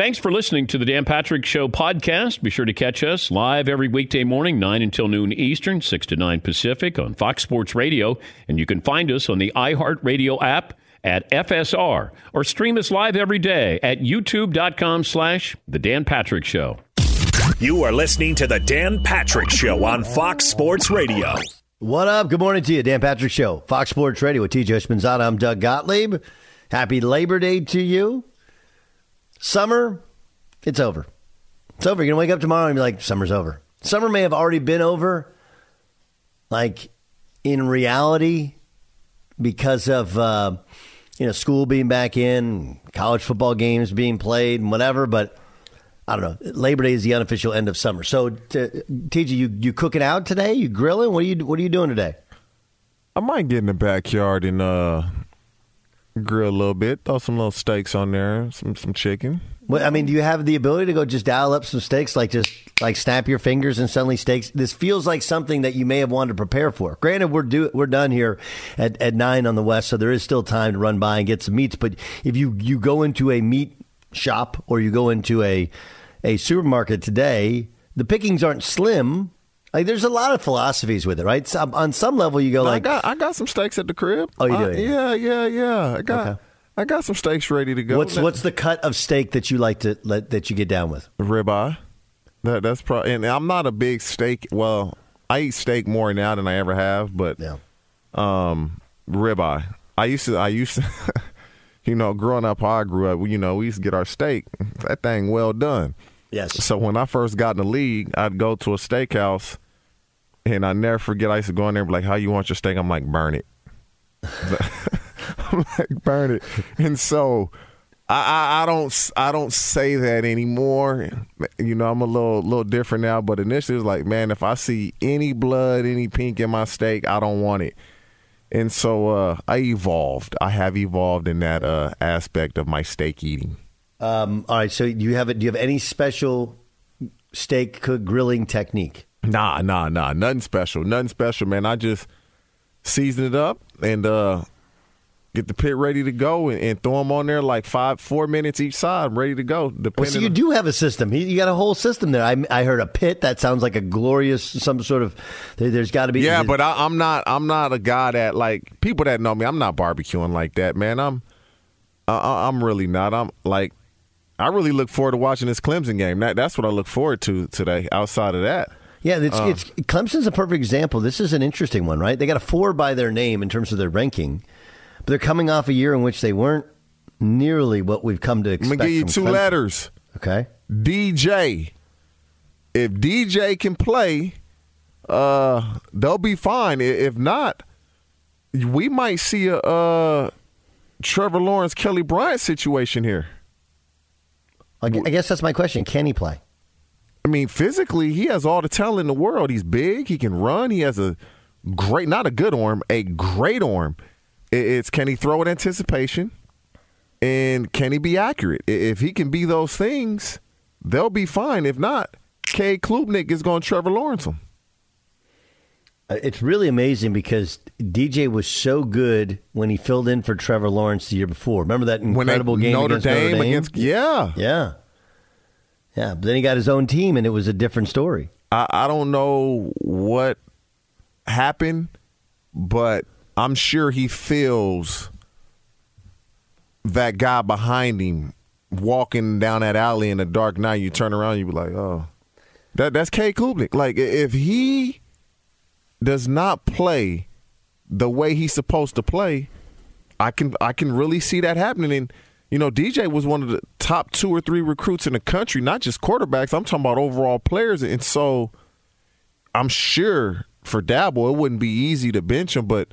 Thanks for listening to the Dan Patrick Show podcast. Be sure to catch us live every weekday morning, 9 until noon Eastern, 6 to 9 Pacific on Fox Sports Radio. And you can find us on the iHeartRadio app at FSR or stream us live every day at youtube.com slash The Dan Patrick Show. You are listening to the Dan Patrick Show on Fox Sports Radio. What up? Good morning to you, Dan Patrick Show, Fox Sports Radio with TJ Houshmandzadeh. I'm Doug Gottlieb. Happy Labor Day to you. Summer, it's over. It's over. You're gonna wake up tomorrow and be like, "Summer's over." Summer may have already been over, like in reality, because of uh, you know school being back in, college football games being played, and whatever. But I don't know. Labor Day is the unofficial end of summer. So, TJ, you you cooking out today? You grilling? What are you What are you doing today? I might get in the backyard and uh, grill a little bit, throw some little steaks on there, some some chicken. Well, I mean, do you have the ability to go just dial up some steaks, like just like snap your fingers and suddenly steaks? This feels like something that you may have wanted to prepare for. Granted, we're do we're done here at, at nine on the west, so there is still time to run by and get some meats. But if you you go into a meat shop or you go into a a supermarket today, the pickings aren't slim. Like there's a lot of philosophies with it, right? So, on some level, you go like, I got I got some steaks at the crib. Oh, you do? yeah, yeah, yeah. I got Okay. I got some steaks ready to go. what's what's the cut of steak that you like to let, that you get down with? ribeye? That that's probably. And I'm not a big steak. Well, I eat steak more now than I ever have, but Yeah. um, ribeye. I used to. I used to. you know, growing up, how I grew up, you know, we used to get our steak. That thing well done. Yes. So when I first got in the league, I'd go to a steakhouse, and I never forget. I used to go in there and be like, "How you want your steak?" I'm like, "Burn it." I'm like, "Burn it." And so I, I, I don't I don't say that anymore. You know, I'm a little little different now. But initially, it was like, man, if I see any blood, any pink in my steak, I don't want it. And so uh, I evolved. I have evolved in that uh, aspect of my steak eating. Um, all right. So do you have it? Do you have any special steak cook grilling technique? Nah, nah, nah. Nothing special. Nothing special, man. I just season it up and uh, get the pit ready to go and, and throw them on there like five, four minutes each side, ready to go. Well, so you on- do have a system. You got a whole system there. I, I heard a pit. That sounds like a glorious some sort of. There, there's got to be. Yeah, but I, I'm not. I'm not a guy that like people that know me. I'm not barbecuing like that, man. I'm. I- I'm really not. I'm like. I really look forward to watching this Clemson game. That, that's what I look forward to today. Outside of that, yeah, it's, uh, it's Clemson's a perfect example. This is an interesting one, right? They got a four by their name in terms of their ranking, but they're coming off a year in which they weren't nearly what we've come to expect. I'm gonna give you two Clemson. letters. Okay, DJ. If DJ can play, uh, they'll be fine. If not, we might see a uh, Trevor Lawrence, Kelly Bryant situation here. I guess that's my question. Can he play? I mean, physically, he has all the talent in the world. He's big. He can run. He has a great, not a good arm, a great arm. It's can he throw with anticipation, and can he be accurate? If he can be those things, they'll be fine. If not, Cade Klubnik is going to Trevor Lawrence him. Uh, it's really amazing because DJ was so good when he filled in for Trevor Lawrence the year before. Remember that incredible game Notre against Dame, Notre Dame? Against, yeah, yeah, yeah. But then he got his own team, and it was a different story. I, I don't know what happened, but I'm sure he feels that guy behind him walking down that alley in the dark night. You turn around, you be like, oh, that that's Cade Klubnik. Like if he does not play the way he's supposed to play, I can I can really see that happening. And you know, DJ was one of the top two or three recruits in the country, not just quarterbacks. I'm talking about overall players, and so I'm sure for Dabo it wouldn't be easy to bench him, but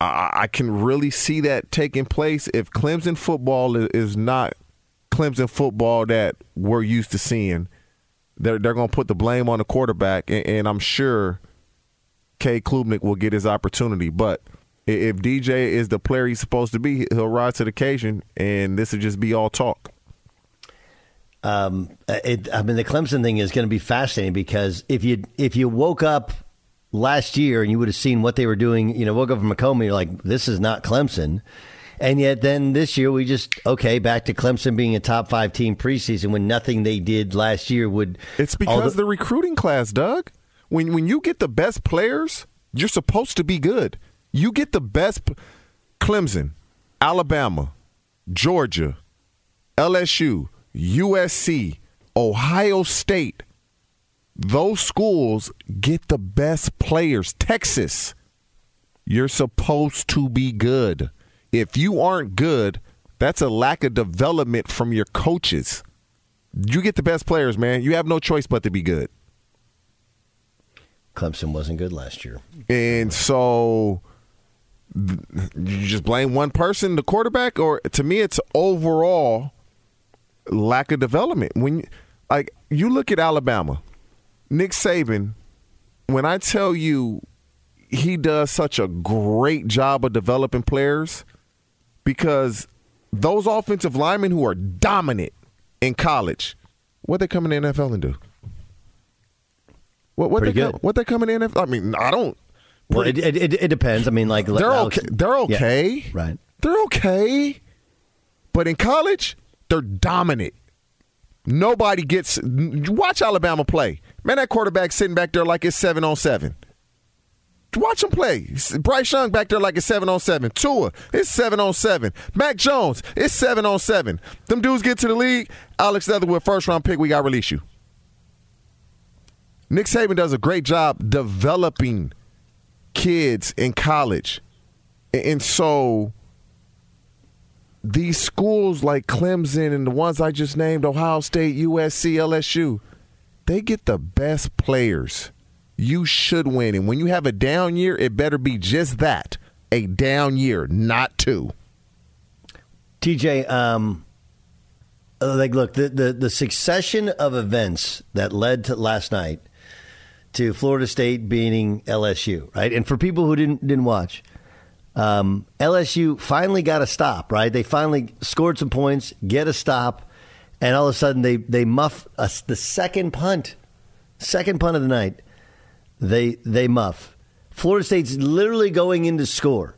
I, can really see that taking place if Clemson football is not Clemson football that we're used to seeing. They're they're going to put the blame on the quarterback, and, and I'm sure Cade Klubnik will get his opportunity. But if DJ is the player he's supposed to be, he'll rise to the occasion, and this will just be all talk. Um, it, I mean, the Clemson thing is going to be fascinating because if you if you woke up last year and you would have seen what they were doing, you know, woke up from Macomb, you're like, this is not Clemson. And yet, then this year, we just okay back to Clemson being a top five team preseason when nothing they did last year would. It's because the, the recruiting class, Doug. When when you get the best players, you're supposed to be good. You get the best Clemson, Alabama, Georgia, LSU, USC, Ohio State. Those schools get the best players. Texas, you're supposed to be good. If you aren't good, that's a lack of development from your coaches. You get the best players, man. You have no choice but to be good. Clemson wasn't good last year. And so you just blame one person, the quarterback, or to me, it's overall lack of development. When like you look at Alabama, Nick Saban, when I tell you he does such a great job of developing players, because those offensive linemen who are dominant in college, what they come in the NFL and do? What, what Pretty they good. Come, what they come in NFL? I mean, I don't. Well, it, it, it, it depends. I mean, like They're okay. They're okay. Yeah, right. They're okay. But in college, they're dominant. Nobody gets. Watch Alabama play. Man, that quarterback sitting back there like it's seven on seven. Watch him play. Bryce Young back there like it's seven on seven. Tua, it's seven on seven. Mac Jones, it's seven on seven. Them dudes get to the league. Alex Leatherwood, first round pick. We got to release you. Nick Saban does a great job developing kids in college. And so these schools like Clemson and the ones I just named, Ohio State, USC, LSU, they get the best players. You should win. And when you have a down year, it better be just that a down year, not two. TJ, um, like, look, the, the, the succession of events that led to last night to Florida State beating LSU, right? And for people who didn't didn't watch, um, LSU finally got a stop, right? They finally scored some points, get a stop, and all of a sudden they they muff the second punt, second punt of the night. They they muff. Florida State's literally going in to score.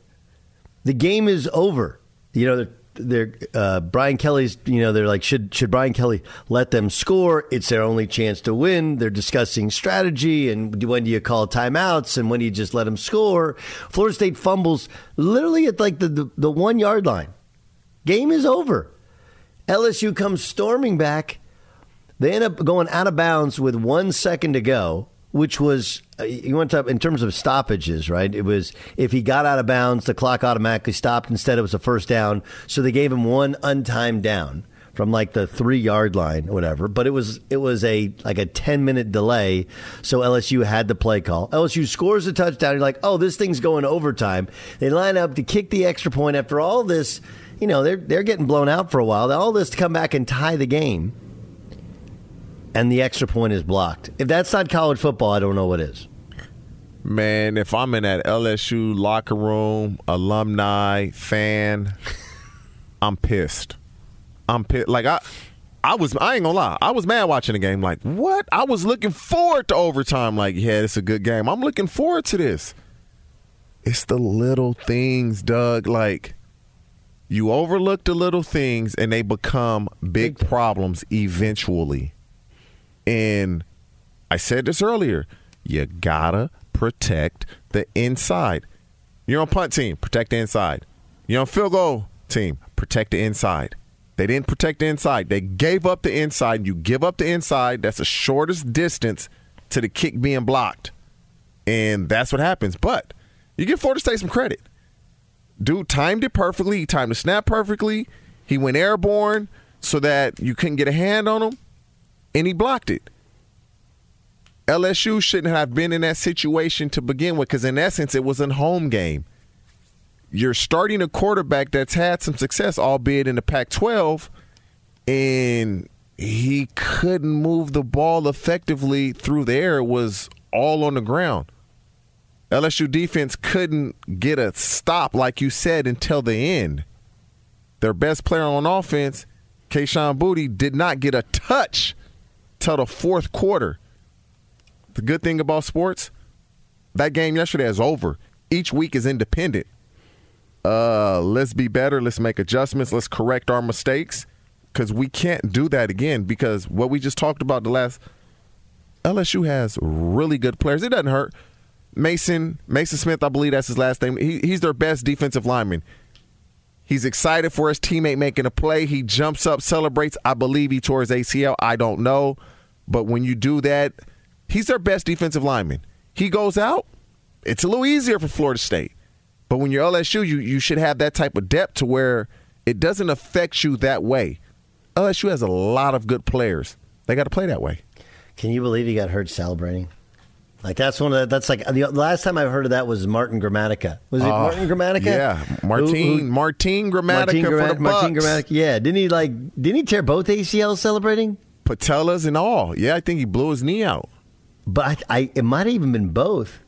The game is over. You know, they're, they're uh, Brian Kelly's. You know, they're like, should should Brian Kelly let them score? It's their only chance to win. They're discussing strategy and when do you call timeouts and when do you just let them score? Florida State fumbles literally at like the the, the one yard line. Game is over. LSU comes storming back. They end up going out of bounds with one second to go, which was uh, you went up in terms of stoppages, right? It was if he got out of bounds, the clock automatically stopped. Instead, it was a first down, so they gave him one untimed down from like the three yard line or whatever. But it was it was a like a ten minute delay, so LSU had the play call. LSU scores a touchdown. You're like, oh, this thing's going overtime. They line up to kick the extra point after all this. You know, they're they're getting blown out for a while. All this to come back and tie the game, and the extra point is blocked. If that's not college football, I don't know what is. Man, if I'm in that LSU locker room, alumni, fan, I'm pissed. I'm pissed. Like I, I was. I ain't gonna lie. I was mad watching the game. Like what? I was looking forward to overtime. Like yeah, it's a good game. I'm looking forward to this. It's the little things, Doug. Like you overlook the little things, and they become big problems eventually. And I said this earlier. You gotta protect the inside. You're on punt team, protect the inside. You're on field goal team, protect the inside. They didn't protect the inside. They gave up the inside. You give up the inside. That's the shortest distance to the kick being blocked. And that's what happens. But you give Florida State some credit. Dude timed it perfectly. He timed the snap perfectly. He went airborne so that you couldn't get a hand on him, and he blocked it. LSU shouldn't have been in that situation to begin with because, in essence, it was a home game you're starting a quarterback that's had some success, albeit in the Pac 12, and he couldn't move the ball effectively through the air. It was all on the ground. LSU defense couldn't get a stop, like you said, until the end. Their best player on offense, Kayshon Boutte, did not get a touch till the fourth quarter. The good thing about sports, that game yesterday is over. Each week is independent uh, let's be better. Let's make adjustments. Let's correct our mistakes because we can't do that again. Because what we just talked about the last LSU has really good players. It doesn't hurt. Mason Mason Smith, I believe that's his last name. He, he's their best defensive lineman. He's excited for his teammate making a play. He jumps up, celebrates. I believe he tore his ACL. I don't know, but when you do that, he's their best defensive lineman. He goes out. It's a little easier for Florida State. But when you're LSU, you, you should have that type of depth to where it doesn't affect you that way. LSU has a lot of good players. They got to play that way. Can you believe he got hurt celebrating? Like that's one of the, that's like the last time I've heard of that was Martin Gramatica. Was it uh, Martin Gramatica? Yeah, Martin who, who, Martin Gramatica Martin for the Bucs. Martin Gramatica. Yeah, didn't he like didn't he tear both ACLs celebrating? Patellas and all. Yeah, I think he blew his knee out. But I, it might have even been both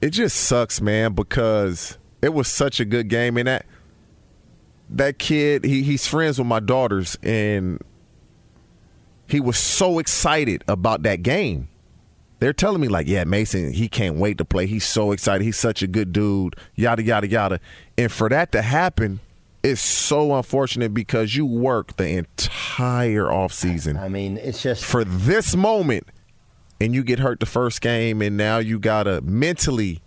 it just sucks, man, because it was such a good game, and that that kid, he, he's friends with my daughters, and he was so excited about that game. They're telling me like, yeah, Mason, he can't wait to play. He's so excited. He's such a good dude. Yada yada yada. And for that to happen, it's so unfortunate because you work the entire offseason. I mean, it's just for this moment and you get hurt the first game, and now you gotta mentally.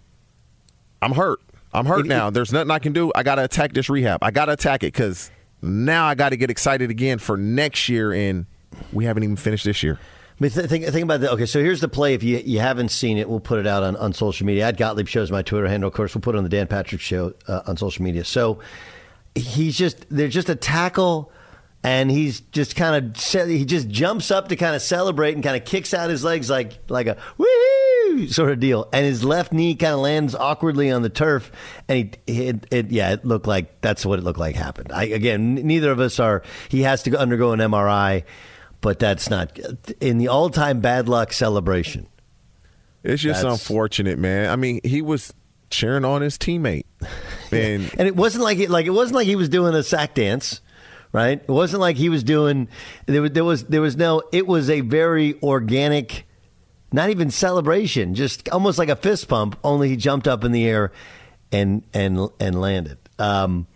I'm hurt. I'm hurt now. There's nothing I can do. I gotta attack this rehab. I gotta attack it because now I got to get excited again for next year, and we haven't even finished this year. I mean, th- think, think about that. Okay, so here's the play. If you you haven't seen it, we'll put it out on, on social media. At Gottlieb shows my Twitter handle. Of course, we'll put it on the Dan Patrick Show uh, on social media. So he's just there's just a tackle and he's just kind of he just jumps up to kind of celebrate and kind of kicks out his legs like like a woo sort of deal, and his left knee kind of lands awkwardly on the turf, and he it, it, yeah it looked like that's what it looked like happened. I, again, neither of us are. He has to undergo an MRI, but that's not in the all time bad luck celebration. It's just unfortunate, man. I mean, he was cheering on his teammate, and and it wasn't like it like it wasn't like he was doing a sack dance right? It wasn't like he was doing. There was there was there was no. It was a very organic, not even celebration, just almost like a fist pump. Only he jumped up in the air and and and landed. Um,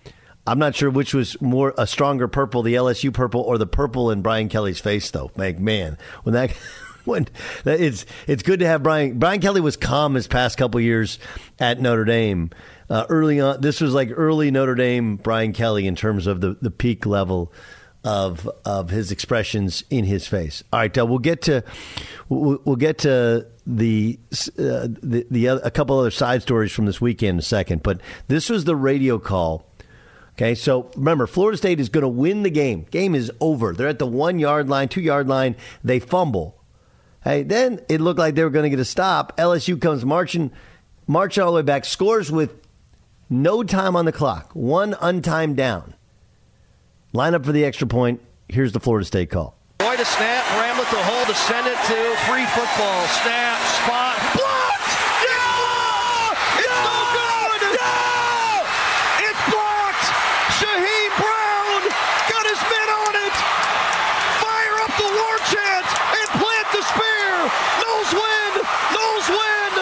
I'm not sure which was more a stronger purple, the LSU purple, or the purple in Brian Kelly's face, though. Like man, when that. When it's it's good to have Brian. Brian Kelly was calm his past couple years at Notre Dame, uh, early on. This was like early Notre Dame Brian Kelly in terms of the, the peak level of of his expressions in his face. All right, uh, we'll get to we'll, we'll get to the uh, the, the other, a couple other side stories from this weekend in a second, but this was the radio call. Okay, so remember, Florida State is going to win the game. Game is over. They're at the one yard line, two yard line. They fumble. Hey, then it looked like they were going to get a stop. LSU comes marching, marching all the way back, scores with no time on the clock, one untimed down. Line up for the extra point. Here's the Florida State call. Boy to snap, Bramlett to hold, to send it to free football. Snap, spot, blocked! Yeah! It's no good! Yeah! It's blocked! Shyheim Brown got his men on it! Fire up the war chant and plant the spear! Noles win! Noles win!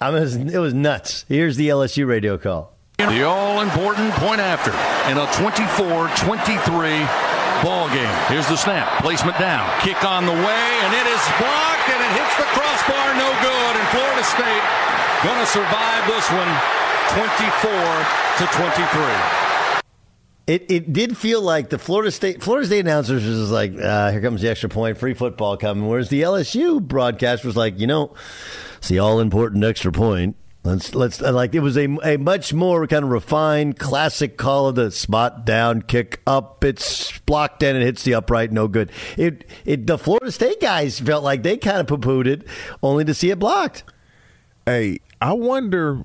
I was, it was nuts. Here's the LSU radio call. The all important point after in a 24 23 ball game. Here's the snap. Placement down. Kick on the way, and it is blocked, and it hits the crossbar. No good. And Florida State going to survive this one 24 to 23. It, it did feel like the Florida State Florida State announcers was like, uh, here comes the extra point, free football coming. Whereas the LSU broadcast was like, you know, it's the all important extra point. Let's let's like it was a a much more kind of refined classic call of the spot down kick up. It's blocked in and it hits the upright, no good. It it the Florida State guys felt like they kind of poo pooed it, only to see it blocked. Hey, I wonder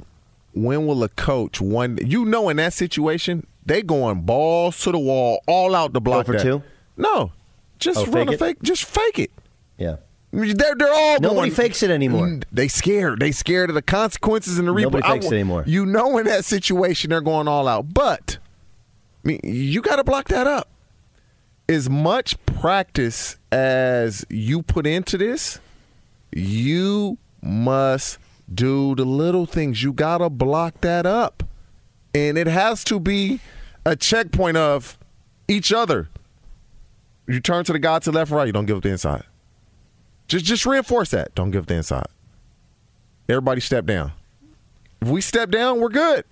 when will a coach one you know in that situation they going balls to the wall, all out the block Go for that. two? No, just Oh, run fake a it? fake. Just fake it. Yeah. They're they're all Nobody going, fakes it anymore. Mm, They scared. They scared of the consequences and the replay. Nobody I fakes wa- it anymore. You know, in that situation, they're going all out. But I mean, you got to block that up. As much practice as you put into this, you must do the little things. You got to block that up, and it has to be a checkpoint of each other. You turn to the guy to the left, right. You don't give up the inside. Just just reinforce that. Don't give the inside. Everybody step down. If we step down, we're good.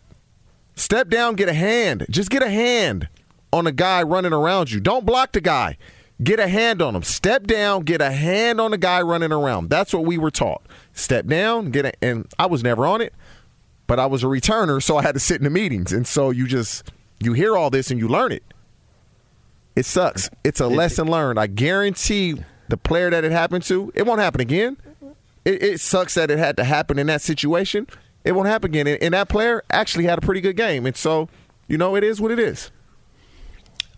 Step down, get a hand. Just get a hand on a guy running around you. Don't block the guy. Get a hand on him. Step down, get a hand on the guy running around. That's what we were taught. Step down, get a and I was never on it, but I was a returner, so I had to sit in the meetings. And so you just you hear all this and you learn it. It sucks. It's a lesson learned. I guarantee the player that it happened to, it won't happen again. It, it sucks that it had to happen in that situation. It won't happen again. And, and that player actually had a pretty good game. And so, you know, it is what it is.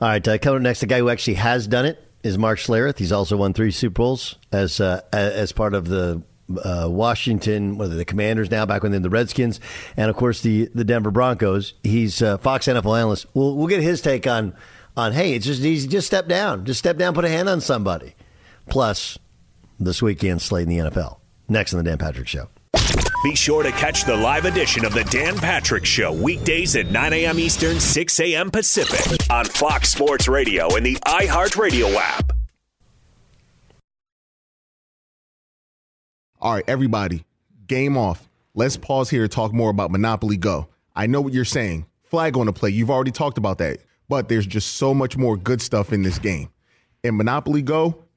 All right, uh, coming next, the guy who actually has done it is Mark Schlereth. He's also won three Super Bowls as uh, as part of the uh, Washington, whether the Commanders now back when they're the Redskins, and of course the the Denver Broncos. He's uh, Fox NFL analyst. We'll we'll get his take on on hey, it's just easy, just step down, just step down, put a hand on somebody. Plus, this weekend slate in the NFL. Next on the Dan Patrick Show. Be sure to catch the live edition of the Dan Patrick Show weekdays at 9 a.m. Eastern, 6 a.m. Pacific on Fox Sports Radio and the iHeartRadio app. All right, everybody, game off. Let's pause here to talk more about Monopoly Go. I know what you're saying. Flag on the play. You've already talked about that. But there's just so much more good stuff in this game. In Monopoly Go,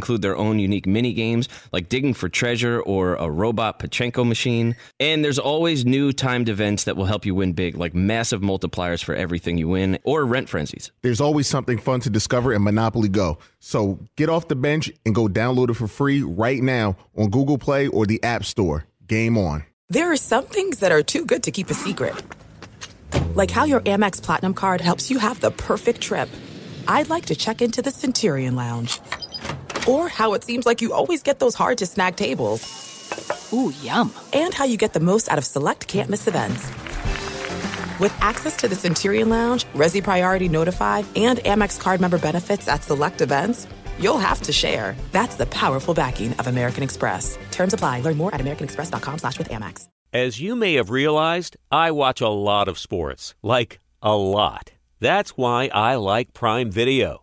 include their own unique mini games like digging for treasure or a robot Pachinko machine. And there's always new timed events that will help you win big, like massive multipliers for everything you win or rent frenzies. There's always something fun to discover in Monopoly Go. So get off the bench and go download it for free right now on Google Play or the App Store. Game on. There are some things that are too good to keep a secret. Like how your Amex Platinum card helps you have the perfect trip. I'd like to check into the Centurion Lounge. Or how it seems like you always get those hard to snag tables. Ooh, yum. And how you get the most out of select can't miss events. With access to the Centurion Lounge, Resy Priority Notified, and Amex card member benefits at select events, you'll have to share. That's the powerful backing of American Express. Terms apply. Learn more at americanexpress.com slash with Amex. As you may have realized, I watch a lot of sports. Like, a lot. That's why I like Prime Video.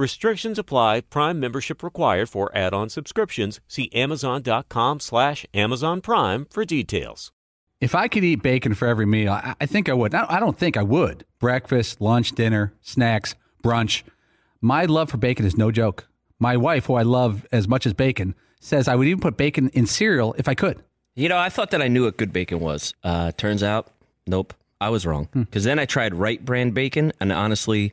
Restrictions apply. Prime membership required for add-on subscriptions. See Amazon.com slash Amazon Prime for details. If I could eat bacon for every meal, I, I think I would. I don't think I would. Breakfast, lunch, dinner, snacks, brunch. My love for bacon is no joke. My wife, who I love as much as bacon, says I would even put bacon in cereal if I could. You know, I thought that I knew what good bacon was. Uh, turns out, nope, I was wrong. Because then I tried Wright Brand bacon, and honestly,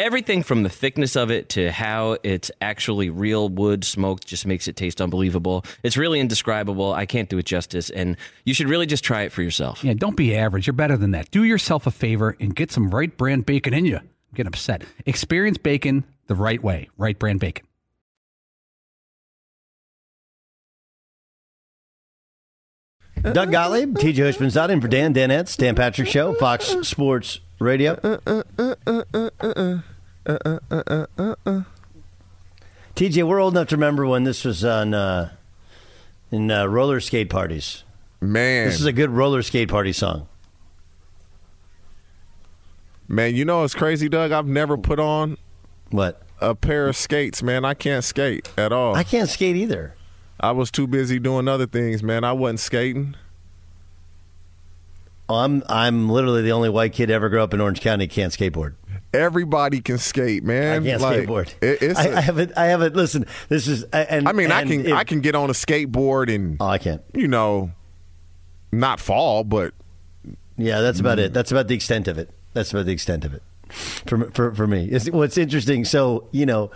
Everything from the thickness of it to how it's actually real wood smoked just makes it taste unbelievable. It's really indescribable. I can't do it justice, and you should really just try it for yourself. Yeah, don't be average. You're better than that. Do yourself a favor and get some Wright Brand bacon in you. Get upset. Experience bacon the right way. Wright Brand bacon. Doug Gottlieb, TJ Houshmandzadeh in for Dan Danette, Dan Patrick Show, Fox Sports Radio. Uh, uh, uh, Uh, uh, uh, TJ, we're old enough to remember when this was on uh, in uh, roller skate parties. Man, This is a good roller skate party song. man, you know it's crazy, Doug. I've never put on what a pair of skates, man. I can't skate at all. I can't skate either. I was too busy doing other things, man. I wasn't skating. Oh, I'm I'm literally the only white kid ever grow up in Orange County can't skateboard. Everybody can skate, man. I can't Like, skateboard. It, it's I a- I haven't. I haven't. Listen, this is. And I mean, I can if- I can get on a skateboard and Oh, I can't. you know, not fall, but Yeah, that's about it. That's about the extent of it. That's about the extent of it for for for me. It's, what's interesting. So you know,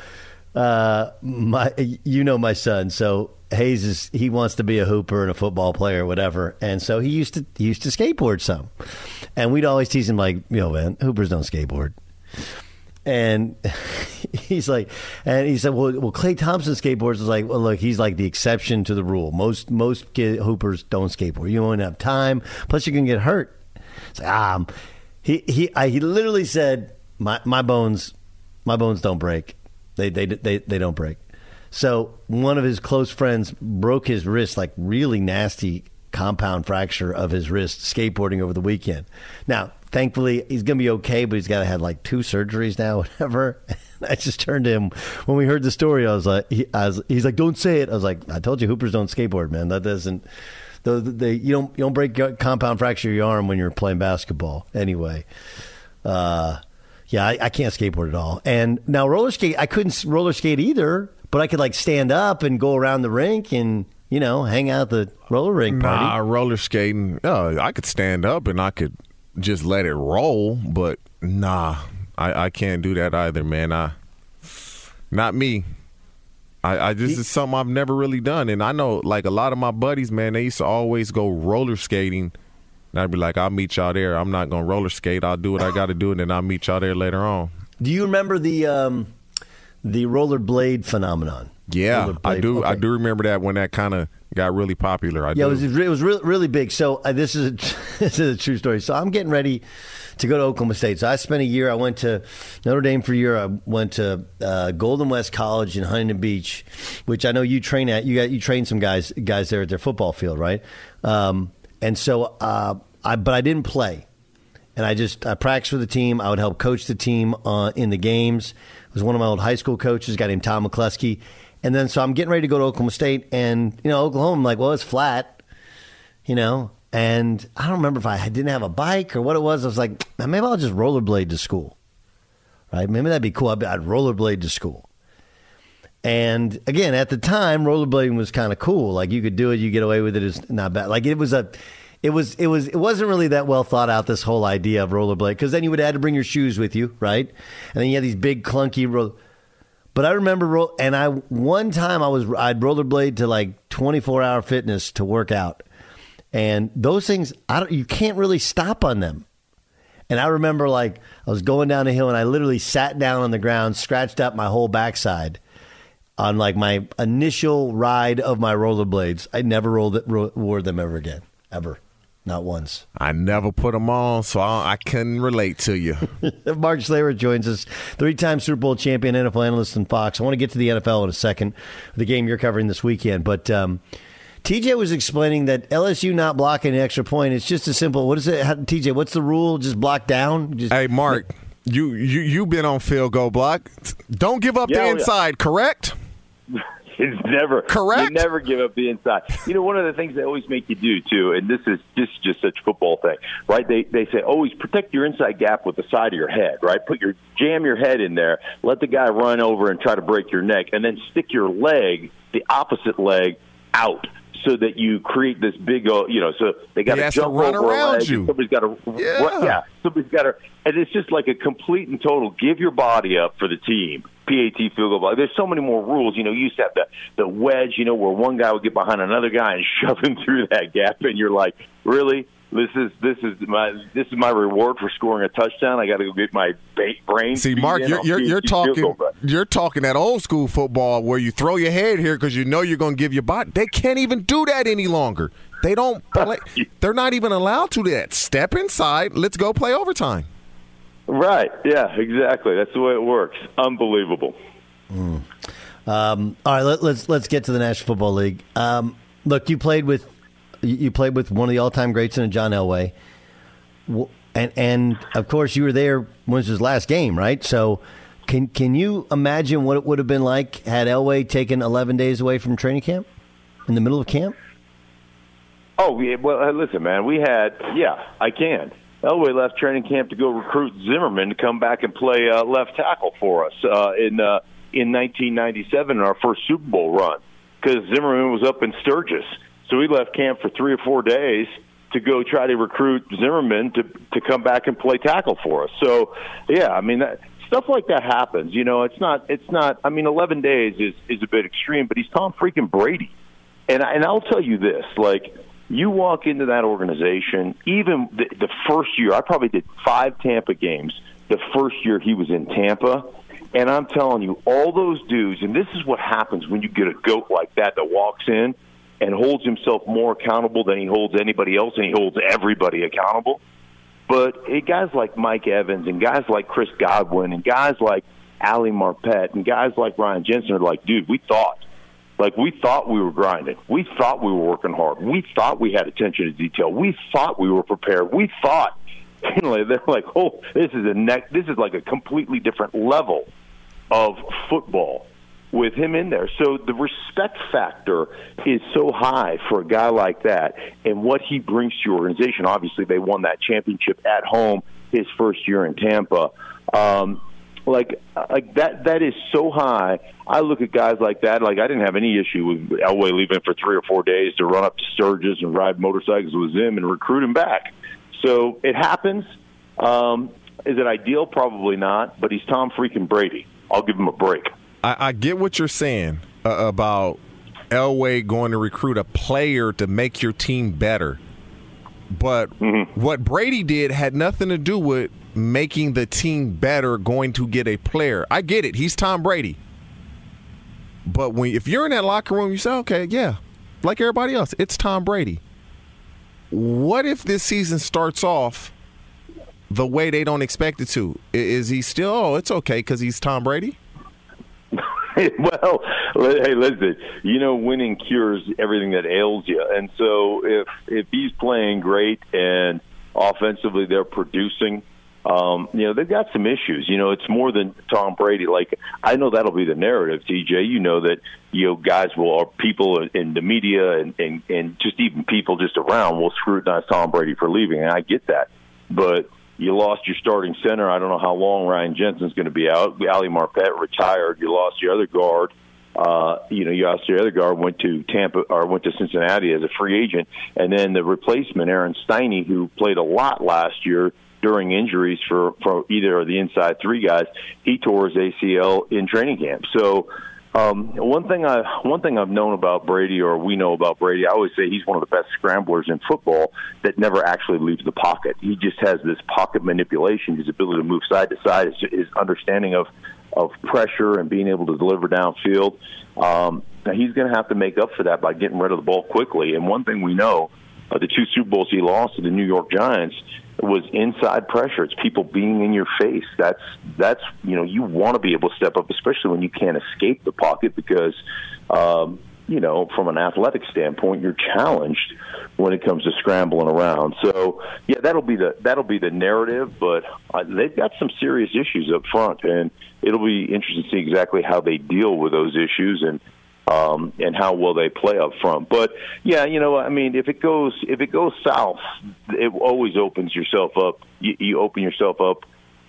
uh, my you know my son. So Hayes is he wants to be a hooper and a football player, or whatever. And so he used to he used to skateboard some, and we'd always tease him like, you know, man, hoopers don't skateboard. And he's like, and he said, well, well, Klay Thompson skateboards is like, well, look, he's like the exception to the rule. Most most hoopers don't skateboard. You won't have time. Plus, you can get hurt. It's like, um, he he I, he literally said, my my bones, my bones don't break. They they they they don't break. So one of his close friends broke his wrist, like really nasty compound fracture of his wrist skateboarding over the weekend. Now, thankfully, he's to be okay, but he's got to have like two surgeries now, whatever. I just turned to him when we heard the story. I was like, he, I was, he's like, don't say it. I was like, I told you, Hoopers don't skateboard, man. That doesn't. The, the, you don't you don't break compound fracture your arm when you're playing basketball. Anyway, uh, yeah, I, I can't skateboard at all. And now roller skate, I couldn't roller skate either, but I could like stand up and go around the rink and you know hang out the roller rink party. Nah, roller skating. Uh, I could stand up and I could just let it roll, but nah, I, I can't do that either, man. I not me. I, I this is something I've never really done, and I know like a lot of my buddies, man, they used to always go roller skating. And I'd be like, I'll meet y'all there. I'm not gonna roller skate. I'll do what I got to do, and then I'll meet y'all there later on. Do you remember the um, the rollerblade phenomenon? Yeah, I Rollerblade, do. I do remember that when that kind of got really popular. I Yeah, do. it was it was really, really big. So uh, this is a, this is a true story. So I'm getting ready to go to Oklahoma State. So I spent a year. I went to Notre Dame for a year. I went to uh, Golden West College in Huntington Beach, which I know you train at. You got you train some guys guys there at their football field, right? Um, and so, uh, I but I didn't play. and I just I practiced with the team. I would help coach the team uh, in the games. It was one of my old high school coaches, a guy named Tom McCluskey. And then so I'm getting ready to go to Oklahoma State, and you know Oklahoma, I'm like, well, it's flat, you know. And I don't remember if I didn't have a bike or what it was. I was like, maybe I'll just rollerblade to school, right? Maybe that'd be cool. I'd, rollerblade to school. And again, at the time, rollerblading was kind of cool. Like you could do it, you get away with it. It's not bad. Like it was a, it was it was it wasn't really that well thought out. This whole idea of rollerblade because then you would have to bring your shoes with you, right? And then you had these big clunky roll. But I remember roll, and I one time I was I'd rollerblade to like twenty four hour fitness to work out, and those things I don't you can't really stop on them. And I remember like I was going down a hill and I literally sat down on the ground, scratched up my whole backside on like my initial ride of my rollerblades. I never rolled wore them ever again, ever, not once. I never put them on, so I, I couldn't relate to you. Mark Schlereth joins us, three-time Super Bowl champion, NFL analyst in Fox. I want to get to the NFL in a second, the game you're covering this weekend, but. Um, TJ was explaining that LSU not blocking an extra point. It's just as simple. What is it, How, TJ? What's the rule? Just block down. Just hey, Mark, you you you been on field goal block. Don't give up Yeah, the yeah. inside. Correct. It's never Correct. You never give up the inside. You know, one of the things they always make you do too, and this is this is just such a football thing, right? They they say always protect your inside gap with the side of your head, right? Put your jam your head in there, let the guy run over and try to break your neck, and then stick your leg, the opposite leg, out. So that you create this big, uh, you know, so they got to jump run over around leg, you. Somebody's got to, Yeah. yeah, somebody's got to, and it's just like a complete and total give your body up for the team. PAT field goal. block. There's so many more rules. You know, you used to have the the wedge. You know, where one guy would get behind another guy and shove him through that gap, and you're like, really? This is this is my this is my reward for scoring a touchdown. I got to go get my brain. See, Mark, you're you're, you're talking you're talking that old school football where you throw your head here because you know you're going to give your body. They can't even do that any longer. They don't play. They're not even allowed to do that. Step inside. Let's go play overtime. Right? Yeah, exactly. That's the way it works. Unbelievable. Um, all right, let, let's let's get to the National Football League. Um, look, you played with you played with one of the all-time greats in John Elway, and and of course you were there when it was his last game, right? So, can can you imagine what it would have been like had Elway taken 11 days away from training camp in the middle of camp? Oh. Well, uh, listen, man. We had, yeah, I can. Elway left training camp to go recruit Zimmerman to come back and play uh, left tackle for us uh, in uh, in 1997 in our first Super Bowl run because Zimmerman was up in Sturgis. So he left camp for three or four days to go try to recruit Zimmerman to to come back and play tackle for us. So, yeah, I mean. That, Stuff like that happens, you know. It's not. It's not. I mean, eleven days is is a bit extreme, but he's Tom freaking Brady. And and I'll tell you this, like you walk into that organization, even the, the first year, I probably did five Tampa games. The first year he was in Tampa, and I'm telling you, all those dudes, and this is what happens when you get a goat like that that walks in and holds himself more accountable than he holds anybody else, and he holds everybody accountable. But it, guys like Mike Evans and guys like Chris Godwin and guys like Ali Marpet and guys like Ryan Jensen are like, dude, we thought. Like we thought we were grinding. We thought we were working hard. We thought we had attention to detail. We thought we were prepared. We thought you know, they're like, oh, this is a neck. This is like a completely different level of football with him in there. So the respect factor is so high for a guy like that and what he brings to your organization. Obviously, they won that championship at home his first year in Tampa. Um, like like that that is so high. I look at guys like that. Like I didn't have any issue with Elway leaving for three or four days to run up to Sturgis and ride motorcycles with him and recruit him back. So it happens. Um, is it ideal? Probably not. But he's Tom freaking Brady. I'll give him a break. I, I get what you're saying uh, about Elway going to recruit a player to make your team better. But what Brady did had nothing to do with making the team better, going to get a player. I get it. He's Tom Brady. But when if you're in that locker room, you say, okay, yeah, like everybody else, it's Tom Brady. What if this season starts off the way they don't expect it to? Is he still, oh, it's okay because he's Tom Brady? well, hey, listen. You know, winning cures everything that ails you, and so if if he's playing great and offensively they're producing. Um, you know, they've got some issues. You know, it's more than Tom Brady. Like, I know that'll be the narrative, TJ. You know that, you know, guys will, or people in the media and, and, and just even people just around will scrutinize Tom Brady for leaving. And I get that. But you lost your starting center. I don't know how long Ryan Jensen's going to be out. Ali Marpet retired. You lost your other guard. Uh, you know, you lost your other guard went to Tampa or went to Cincinnati as a free agent, and then the replacement Aaron Stinnie, who played a lot last year, during injuries for, for either of the inside three guys, he tore his ACL in training camp. So um, one thing I one thing I've known about Brady, or we know about Brady, I always say he's one of the best scramblers in football that never actually leaves the pocket. He just has this pocket manipulation, his ability to move side to side, his, his understanding of of pressure and being able to deliver downfield. Um, now he's going to have to make up for that by getting rid of the ball quickly. And one thing we know, uh, the two Super Bowls he lost to the New York Giants, was inside pressure. It's people being in your face. That's that's you know you want to be able to step up, especially when you can't escape the pocket because um, you know from an athletic standpoint you're challenged when it comes to scrambling around. So yeah, that'll be the that'll be the narrative. But uh, they've got some serious issues up front, and it'll be interesting to see exactly how they deal with those issues and um, and how will they play up front. But yeah, you know, I mean, if it goes if it goes south, it always opens yourself up. You, you open yourself up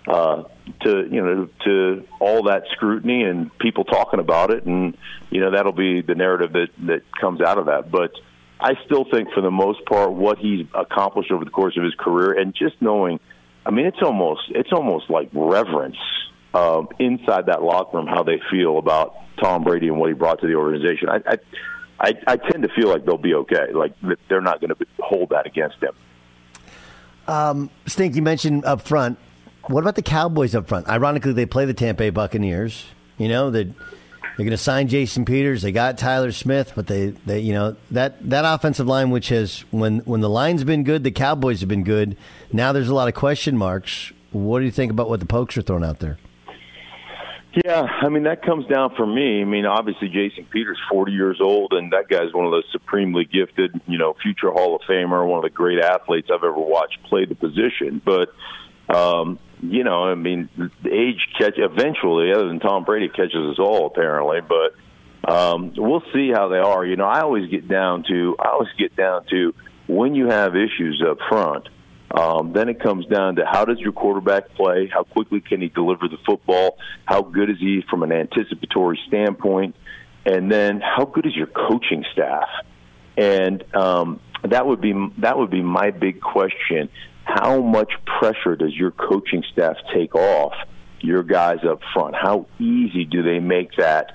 uh, to you know to all that scrutiny and people talking about it, and you know that'll be the narrative that that comes out of that. But I still think, for the most part, what he's accomplished over the course of his career, and just knowing, I mean, it's almost it's almost like reverence um, inside that locker room how they feel about Tom Brady and what he brought to the organization. I, I, I, I tend to feel like they'll be okay. Like they're not going to hold that against him. Um, Stink, you mentioned up front. What about the Cowboys up front? Ironically, they play the Tampa Bay Buccaneers. You know that they're going to sign Jason Peters. They got Tyler Smith, but they, they, you know, that that offensive line, which has when when the line's been good, the Cowboys have been good. Now there's a lot of question marks. What do you think about what the Pokes are throwing out there? Yeah, I mean that comes down for me. I mean, obviously Jason Peters, forty years old, and that guy's one of those supremely gifted, you know, future Hall of Famer, one of the great athletes I've ever watched play the position. But um, you know, I mean, age catch eventually, other than Tom Brady, catches us all apparently. But um, we'll see how they are. You know, I always get down to I always get down to when you have issues up front um, then it comes down to how does your quarterback play? How quickly can he deliver the football? How good is he from an anticipatory standpoint? And then how good is your coaching staff? And um, that would be that would be my big question. How much pressure does your coaching staff take off your guys up front? How easy do they make that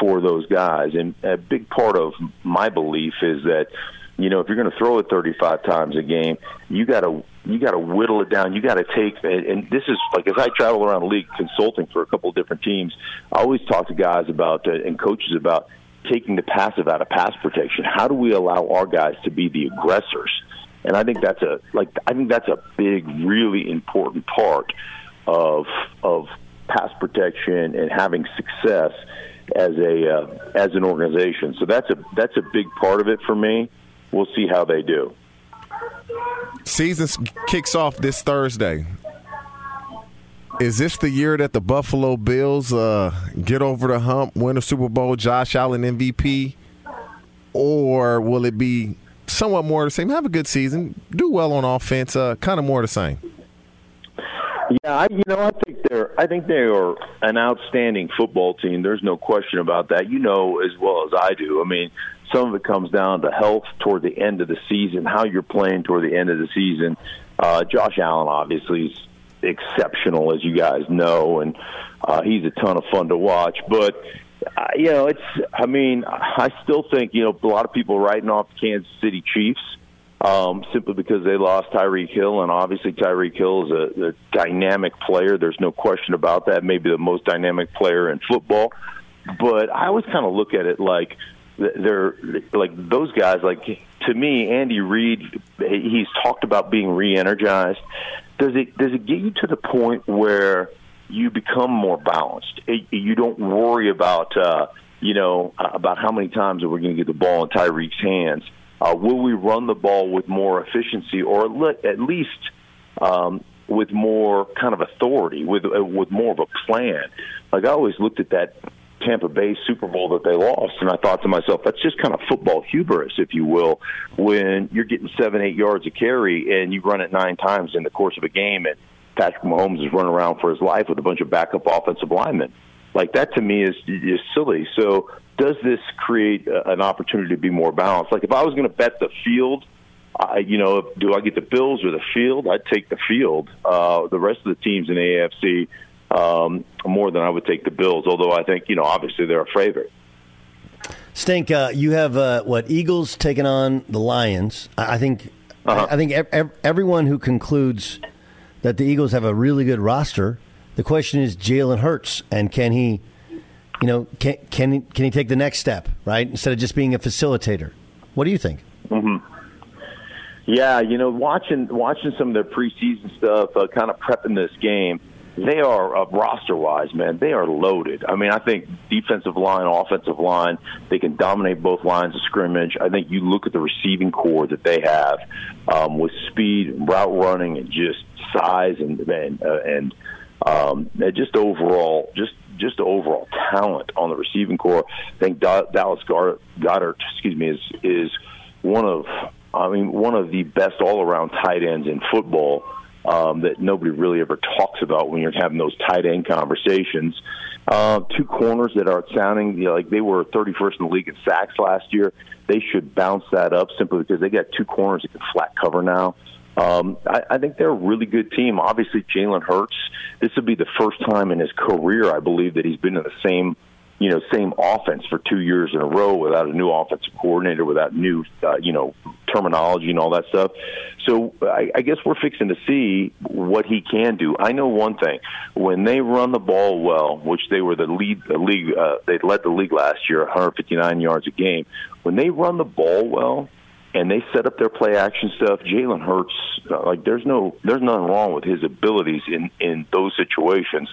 for those guys? And a big part of my belief is that you know, if you're going to throw it 35 times a game, you got to you got to whittle it down. You got to take and this is like as I travel around the league consulting for a couple of different teams, I always talk to guys about uh, and coaches about taking the passive out of pass protection. How do we allow our guys to be the aggressors? And I think that's a like I think that's a big, really important part of of pass protection and having success as a uh, as an organization. So that's a that's a big part of it for me we'll see how they do. Season kicks off this Thursday. Is this the year that the Buffalo Bills uh, get over the hump, win a Super Bowl, Josh Allen MVP, or will it be somewhat more the same? Have a good season, do well on offense, uh, kind of more the same. Yeah, I, you know, I think they're I think they are an outstanding football team. There's no question about that. You know as well as I do. I mean, some of it comes down to health toward the end of the season, how you're playing toward the end of the season. Uh, Josh Allen obviously is exceptional, as you guys know, and uh, he's a ton of fun to watch. But uh, you know, it's I mean, I still think you know a lot of people writing off the Kansas City Chiefs um, simply because they lost Tyreek Hill, and obviously Tyreek Hill is a, a dynamic player. There's no question about that. Maybe the most dynamic player in football. But I always kind of look at it like they're like those guys. Like to me, Andy Reid, he's talked about being re-energized. Does it does it get you to the point where you become more balanced? You don't worry about uh, you know about how many times are we going to get the ball in Tyreek's hands. Uh, will we run the ball with more efficiency, or at least um, with more kind of authority, with uh, with more of a plan? Like I always looked at that Tampa Bay Super Bowl that they lost, and I thought to myself, that's just kind of football hubris, if you will, when you're getting seven, eight yards of carry and you run it nine times in the course of a game, and Patrick Mahomes is running around for his life with a bunch of backup offensive linemen. Like that to me is is silly. So does this create an opportunity to be more balanced? Like if I was going to bet the field, I, you know, do I get the Bills or the field? I'd take the field. Uh, the rest of the teams in AFC um, more than I would take the Bills. Although I think you know, obviously they're a favorite. Stink, uh, you have uh, what Eagles taking on the Lions. I think uh-huh. I, I think ev- everyone who concludes that the Eagles have a really good roster. The question is Jalen Hurts, and can he, you know, can can he, can he take the next step, right? Instead of just being a facilitator. What do you think? Mm-hmm. Yeah, you know, watching watching some of their preseason stuff, uh, kind of prepping this game they are uh, roster wise, man. They are loaded. I mean, I think defensive line, offensive line, they can dominate both lines of scrimmage. I think you look at the receiving core that they have um, with speed, route running, and just size and and uh, and um, just overall, just just overall talent on the receiving core. I think Dallas Goedert, excuse me, is is one of I mean one of the best all around tight ends in football um, that nobody really ever talks about when you're having those tight end conversations. Uh, two corners that are sounding you know, like they were 31st in the league in sacks last year. They should bounce that up simply because they got two corners that can flat cover now. Um, I, I think they're a really good team. Obviously, Jalen Hurts. This would be the first time in his career, I believe, that he's been in the same you know, same offense for two years in a row without a new offensive coordinator, without new, uh, you know, terminology and all that stuff. So I, I guess we're fixing to see what he can do. I know one thing: when they run the ball well, which they were the lead, the league, uh, they led the league last year, 159 yards a game. When they run the ball well, and they set up their play action stuff. Jalen Hurts, uh, like there's no, there's nothing wrong with his abilities in in those situations.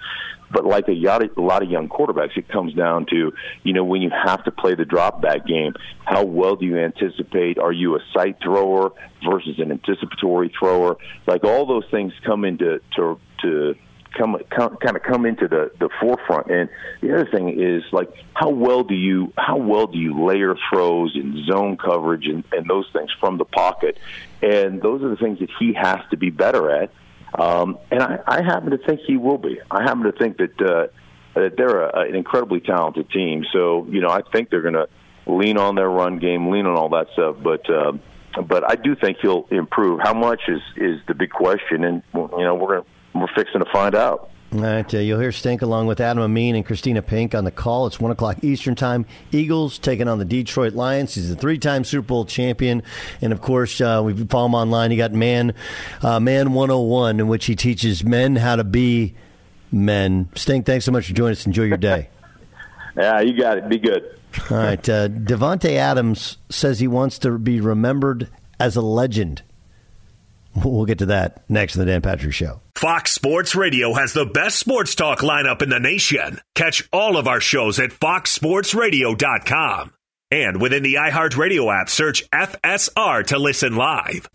But like a, a lot of young quarterbacks, it comes down to, you know, when you have to play the drop back game, how well do you anticipate? Are you a sight thrower versus an anticipatory thrower? Like all those things come into to to come, come kind of come into the the forefront. And the other thing is like how well do you how well do you layer throws and zone coverage and, and those things from the pocket? And those are the things that he has to be better at. Um, and I, I happen to think he will be. I happen to think that uh, that they're a, an incredibly talented team. So you know, I think they're going to lean on their run game, lean on all that stuff. But uh, but I do think he'll improve. How much is is the big question, and you know, we're we're fixing to find out. All right, uh, you'll hear Stink along with Adam Amin and Christina Pink on the call. It's 1 o'clock Eastern Time. Eagles taking on the Detroit Lions. He's a three time Super Bowl champion. And of course, uh, we follow him online. He got Man, uh, Man 101, in which he teaches men how to be men. Stink, thanks so much for joining us. Enjoy your day. yeah, you got it. Be good. All right. Uh, Davante Adams says he wants to be remembered as a legend. We'll get to that next in the Dan Patrick Show. Fox Sports Radio has the best sports talk lineup in the nation. Catch all of our shows at foxsportsradio.com. And within the iHeartRadio app, search FSR to listen live.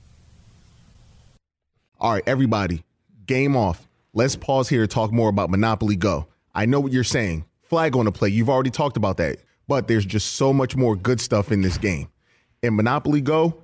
All right, everybody, game off. Let's pause here to talk more about Monopoly Go. I know what you're saying. Flag on the play. You've already talked about that. But there's just so much more good stuff in this game. In Monopoly Go,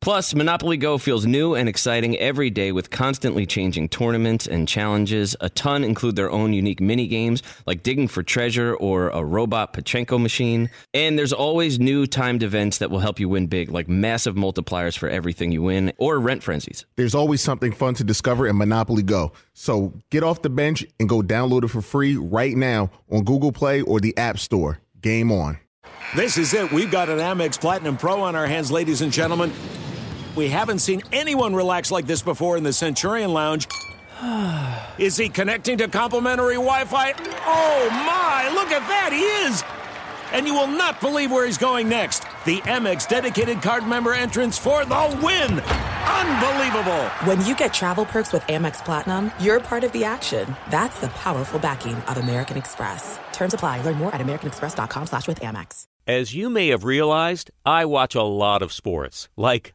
Plus, Monopoly Go feels new and exciting every day with constantly changing tournaments and challenges. A ton include their own unique mini games like digging for treasure or a robot Pachinko machine. And there's always new timed events that will help you win big, like massive multipliers for everything you win or rent frenzies. There's always something fun to discover in Monopoly Go. So get off the bench and go download it for free right now on Google Play or the App Store. Game on. This is it. We've got an Amex Platinum Pro on our hands, ladies and gentlemen. We haven't seen anyone relax like this before in the Centurion Lounge. Is he connecting to complimentary Wi Fi? Oh my, look at that, he is! And you will not believe where he's going next. The Amex dedicated card member entrance for the win! Unbelievable! When you get travel perks with Amex Platinum, you're part of the action. That's the powerful backing of American Express. Terms apply. Learn more at americanexpress.com slash with Amex. As you may have realized, I watch a lot of sports. Like,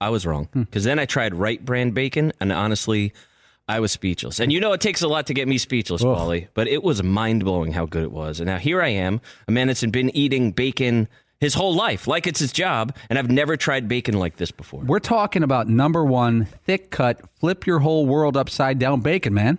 I was wrong hmm. because then I tried Wright Brand bacon, and honestly, I was speechless. And you know, it takes a lot to get me speechless, Ugh. Paulie, but it was mind blowing how good it was. And now here I am, a man that's been eating bacon his whole life, like it's his job, and I've never tried bacon like this before. We're talking about number one, thick cut, flip your whole world upside down bacon, man.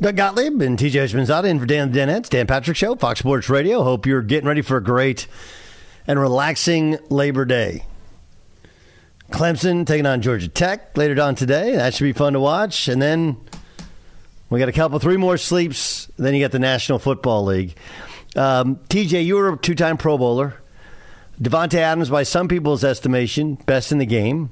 Doug Gottlieb and TJ Houshmandzadeh in for Dan Denheads, Dan Patrick Show, Fox Sports Radio. Hope you're getting ready for a great and relaxing Labor Day. Clemson taking on Georgia Tech later on today. That should be fun to watch. And then we got a couple, three more sleeps. Then you got the National Football League. Um, TJ, you were a two time Pro Bowler. Davante Adams, by some people's estimation, best in the game.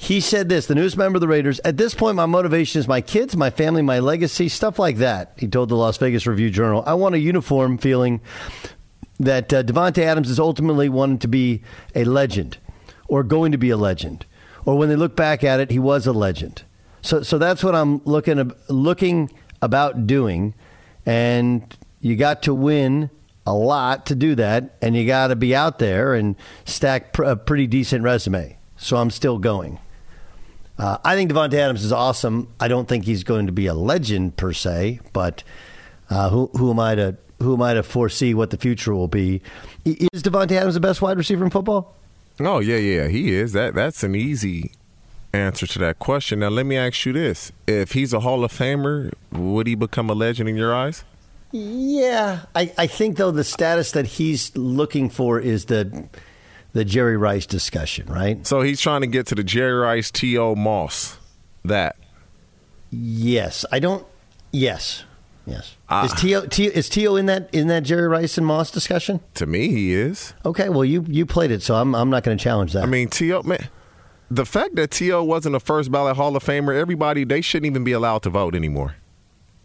He said this, the newest member of the Raiders, at this point, my motivation is my kids, my family, my legacy, stuff like that. He told the Las Vegas Review Journal. I want a uniform feeling that uh, Davante Adams is ultimately wanted to be a legend or going to be a legend. Or when they look back at it, he was a legend. So, so that's what I'm looking, looking about doing. And you got to win a lot to do that. And you got to be out there and stack pr- a pretty decent resume. So I'm still going. Uh, I think Davante Adams is awesome. I don't think he's going to be a legend per se, but uh, who, who am I to who am I to foresee what the future will be? Is Davante Adams the best wide receiver in football? Oh yeah, yeah, he is. That that's an easy answer to that question. Now let me ask you this: If he's a Hall of Famer, would he become a legend in your eyes? Yeah, I, I think though the status that he's looking for is the the Jerry Rice discussion, right? So he's trying to get to the Jerry Rice, T.O. Moss, that. Yes, I don't. Yes, yes. Ah. is T.O. T, is T.O. in that in that Jerry Rice and Moss discussion? To me, he is. Okay, well you you played it, so I'm I'm not going to challenge that. I mean, T.O. man, the fact that T.O. wasn't a first ballot Hall of Famer, everybody they shouldn't even be allowed to vote anymore.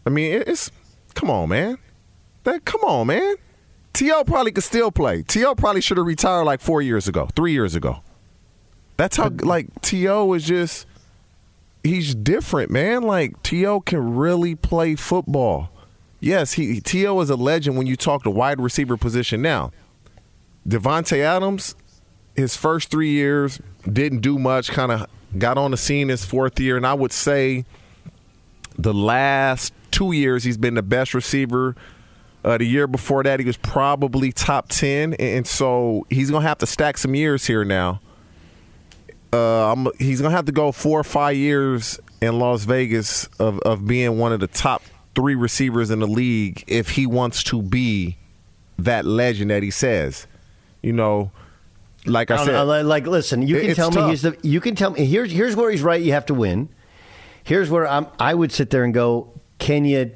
I mean, it's come on, man. That come on, man. T.O. probably could still play. T.O. probably should have retired like four years ago, three years ago. That's how like T.O. is just he's different, man. Like T.O. can really play football. Yes, he T.O. is a legend when you talk the wide receiver position now. Davante Adams, his first three years didn't do much, kind of got on the scene his fourth year, and I would say the last two years he's been the best receiver Uh, the year before that, he was probably top 10. And so he's going to have to stack some years here now. Uh, I'm, he's going to have to go four or five years in Las Vegas of, of being one of the top three receivers in the league if he wants to be that legend that he says. You know, like I, I said, know, like listen, you can tell me he's the. You can tell me here's here's where he's right. You have to win. Here's where I'm. I would sit there and go, Kenya.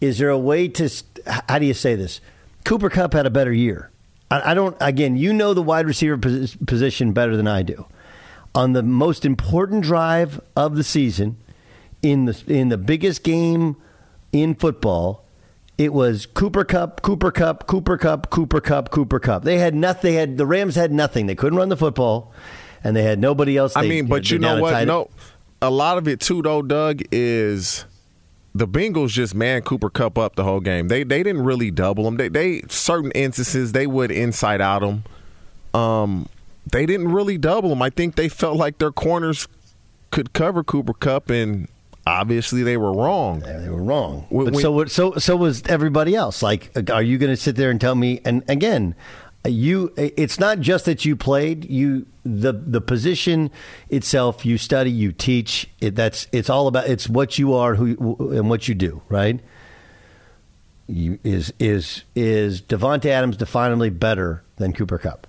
Is there a way to? How do you say this? Cooper Kupp had a better year. I, I don't. Again, you know the wide receiver pos- position better than I do. On the most important drive of the season, in the in the biggest game in football, it was Cooper Kupp, Cooper Kupp, Cooper Kupp, Cooper Kupp, Cooper Kupp. They had nothing. They had the Rams had nothing. They couldn't run the football, and they had nobody else. I mean, but you know what? No, a lot of it too, though, Doug, is the Bengals just man Cooper Kupp up the whole game. They they didn't really double him. They they certain instances they would inside out him. Um, they didn't really double him. I think they felt like their corners could cover Cooper Kupp, and obviously they were wrong. They were wrong. When- But so what- so so was everybody else. Like, are you going to sit there and tell me? And again, you. It's not just that you played. You the the position itself. You study. You teach. It, that's it's all about. It's what you are, who and what you do. Right. You, is is is Davante Adams definably better than Cooper Kupp?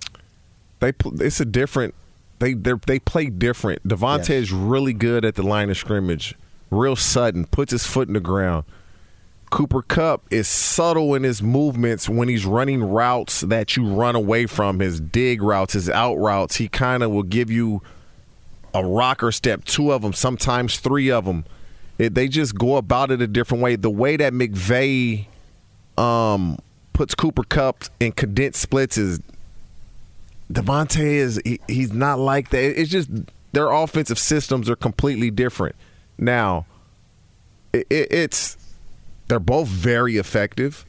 They it's a different. They they they play different. Davante is really good at the line of scrimmage, real sudden, puts his foot in the ground. Cooper Kupp is subtle in his movements when he's running routes that you run away from. His dig routes, his out routes. He kind of will give you a rocker step, two of them, sometimes three of them. It, they just go about it a different way. The way that McVay um, puts Cooper Kupp in condensed splits is Davante is he, he's not like that. It's just their offensive systems are completely different. Now, it, it, it's they're both very effective.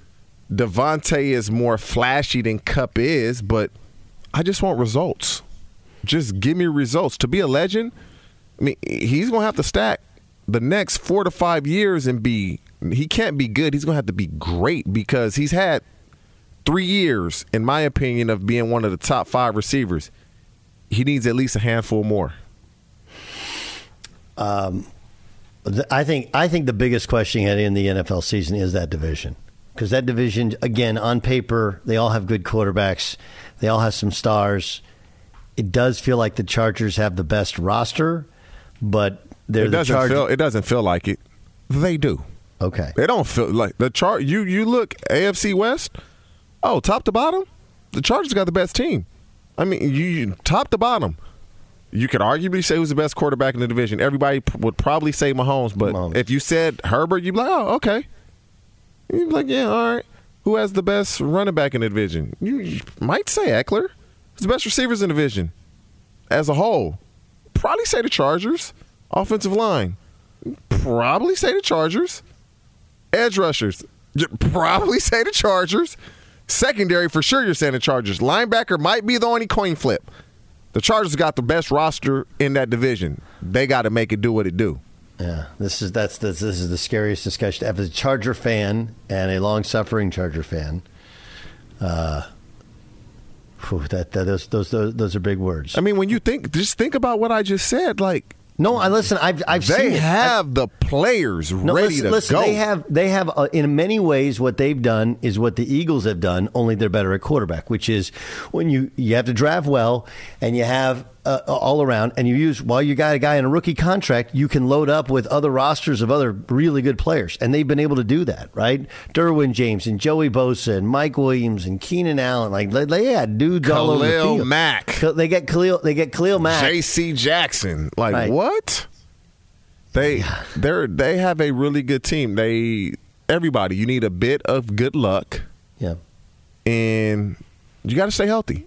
Davante is more flashy than Kupp is, but I just want results. Just give me results. To be a legend, I mean, he's gonna have to stack the next four to five years and be. He can't be good. He's gonna have to be great because he's had three years, in my opinion, of being one of the top five receivers. He needs at least a handful more. Um, I think I think the biggest question heading in the NFL season is that division because that division again on paper they all have good quarterbacks, they all have some stars. It does feel like the Chargers have the best roster, but they're it the doesn't Chargers. feel. It doesn't feel like it. They do. Okay. They don't feel like the chart. You you look AFC West. Oh, top to bottom, the Chargers got the best team. I mean, you, you top to bottom. You could arguably say who's the best quarterback in the division. Everybody p- would probably say Mahomes, but if you said Herbert, you'd be like, oh, okay. You'd be like, yeah, all right. Who has the best running back in the division? You, you might say Ekeler. Who's the best receivers in the division as a whole? Probably say the Chargers. Offensive line. Probably say the Chargers. Edge rushers. Probably say the Chargers. Secondary, for sure, you're saying the Chargers. Linebacker might be the only coin flip. The Chargers got the best roster in that division. They got to make it do what it do. Yeah, this is that's the, this is the scariest discussion. As a Charger fan and a long-suffering Charger fan, uh, phew, that, that those, those those those are big words. I mean, when you think, just think about what I just said. Like, no, I listen. I've I've they seen it. have the players No, ready listen, to listen, go. They have they have uh, in many ways what they've done is what the Eagles have done. Only they're better at quarterback, which is when you you have to draft well and you have uh, all around, and you use while you got a guy in a rookie contract, you can load up with other rosters of other really good players, and they've been able to do that, right? Derwin James and Joey Bosa and Mike Williams and Keenan Allen, like they, they had dudes all over the Khalil field. Mack. They get Khalil. They get Khalil Mack. J.C. Jackson. Like Right. what? They they're they have a really good team. They everybody. You need a bit of good luck. Yeah. And you got to stay healthy.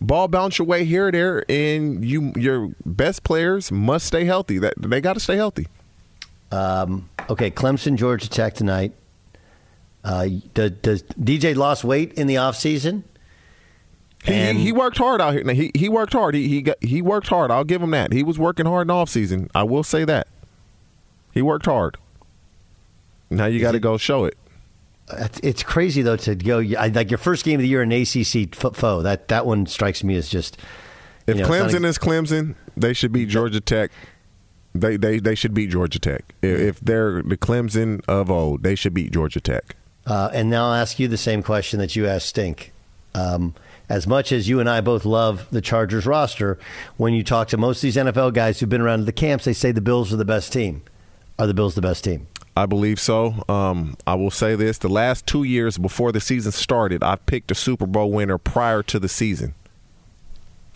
Ball bounce your way here or there, and you your best players must stay healthy. That they got to stay healthy. Um, okay, Clemson, Georgia Tech tonight. Uh, does, does DJ lost weight in the offseason? He, he, he worked hard out here. Now, he he worked hard. He he got, he worked hard. I'll give him that. He was working hard in the offseason. I will say that. He worked hard. Now you got to go show it. It's- It's crazy though to go like your first game of the year in ACC foe. That that one strikes me as just. If know, Clemson not- is Clemson, they should beat Georgia Tech. They they they should beat Georgia Tech. If, if they're the Clemson of old, they should beat Georgia Tech. Uh, and now I'll ask you the same question that you asked Stink. Um, as much as you and I both love the Chargers roster, when you talk to most of these NFL guys who've been around the camps, they say the Bills are the best team. Are the Bills the best team? I believe so. Um, I will say this: the last two years before the season started, I picked a Super Bowl winner prior to the season.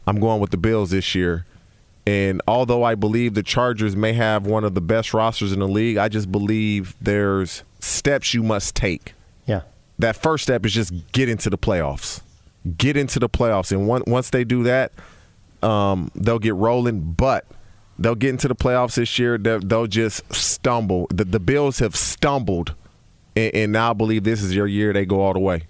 I'm going with the Bills this year. And although I believe the Chargers may have one of the best rosters in the league, I just believe there's steps you must take. Yeah. That first step is just get into the playoffs. Get into the playoffs. And one, once they do that, um, they'll get rolling. But they'll get into the playoffs this year. They'll, they'll just stumble. The, the Bills have stumbled. And, and now I believe this is your year. They go all the way.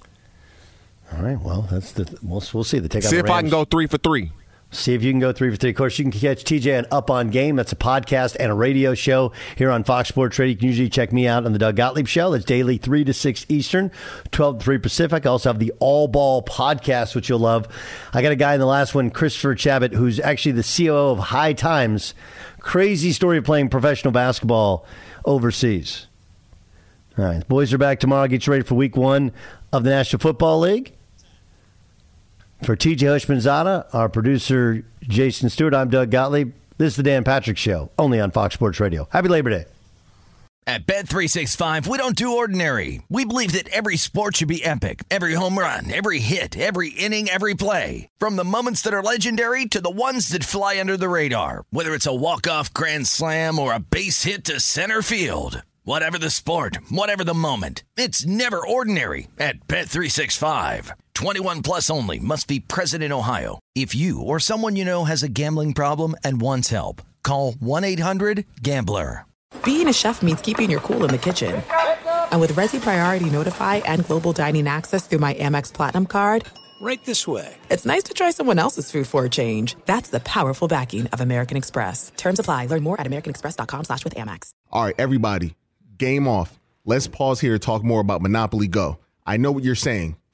All right. Well, that's the we'll, we'll see. The take See if I can go three for three. See if you can go three for three. Of course, you can catch TJ on Up on Game. That's a podcast and a radio show here on Fox Sports Radio. You can usually check me out on the Doug Gottlieb Show. That's daily, 3 to 6 Eastern, 12 to 3 Pacific. I also have the All Ball podcast, which you'll love. I got a guy in the last one, Christopher Chabot, who's actually the COO of High Times. Crazy story of playing professional basketball overseas. All right. Boys are back tomorrow. Get you ready for week one of the National Football League. For TJ Houshmandzadeh, our producer Jason Stewart, I'm Doug Gottlieb. This is the Dan Patrick Show, only on Fox Sports Radio. Happy Labor Day. At Bet365, we don't do ordinary. We believe that every sport should be epic. Every home run, every hit, every inning, every play. From the moments that are legendary to the ones that fly under the radar. Whether it's a walk-off grand slam or a base hit to center field. Whatever the sport, whatever the moment. It's never ordinary at Bet365. 21 plus only must be present in Ohio. If you or someone you know has a gambling problem and wants help, call 1-800-GAMBLER. Being a chef means keeping your cool in the kitchen. And with Resy Priority Notify and Global Dining Access through my Amex Platinum card, Right this way. it's nice to try someone else's food for a change. That's the powerful backing of American Express. Terms apply. Learn more at americanexpress.com slash with Amex. All right, everybody, game off. Let's pause here to talk more about Monopoly Go. I know what you're saying.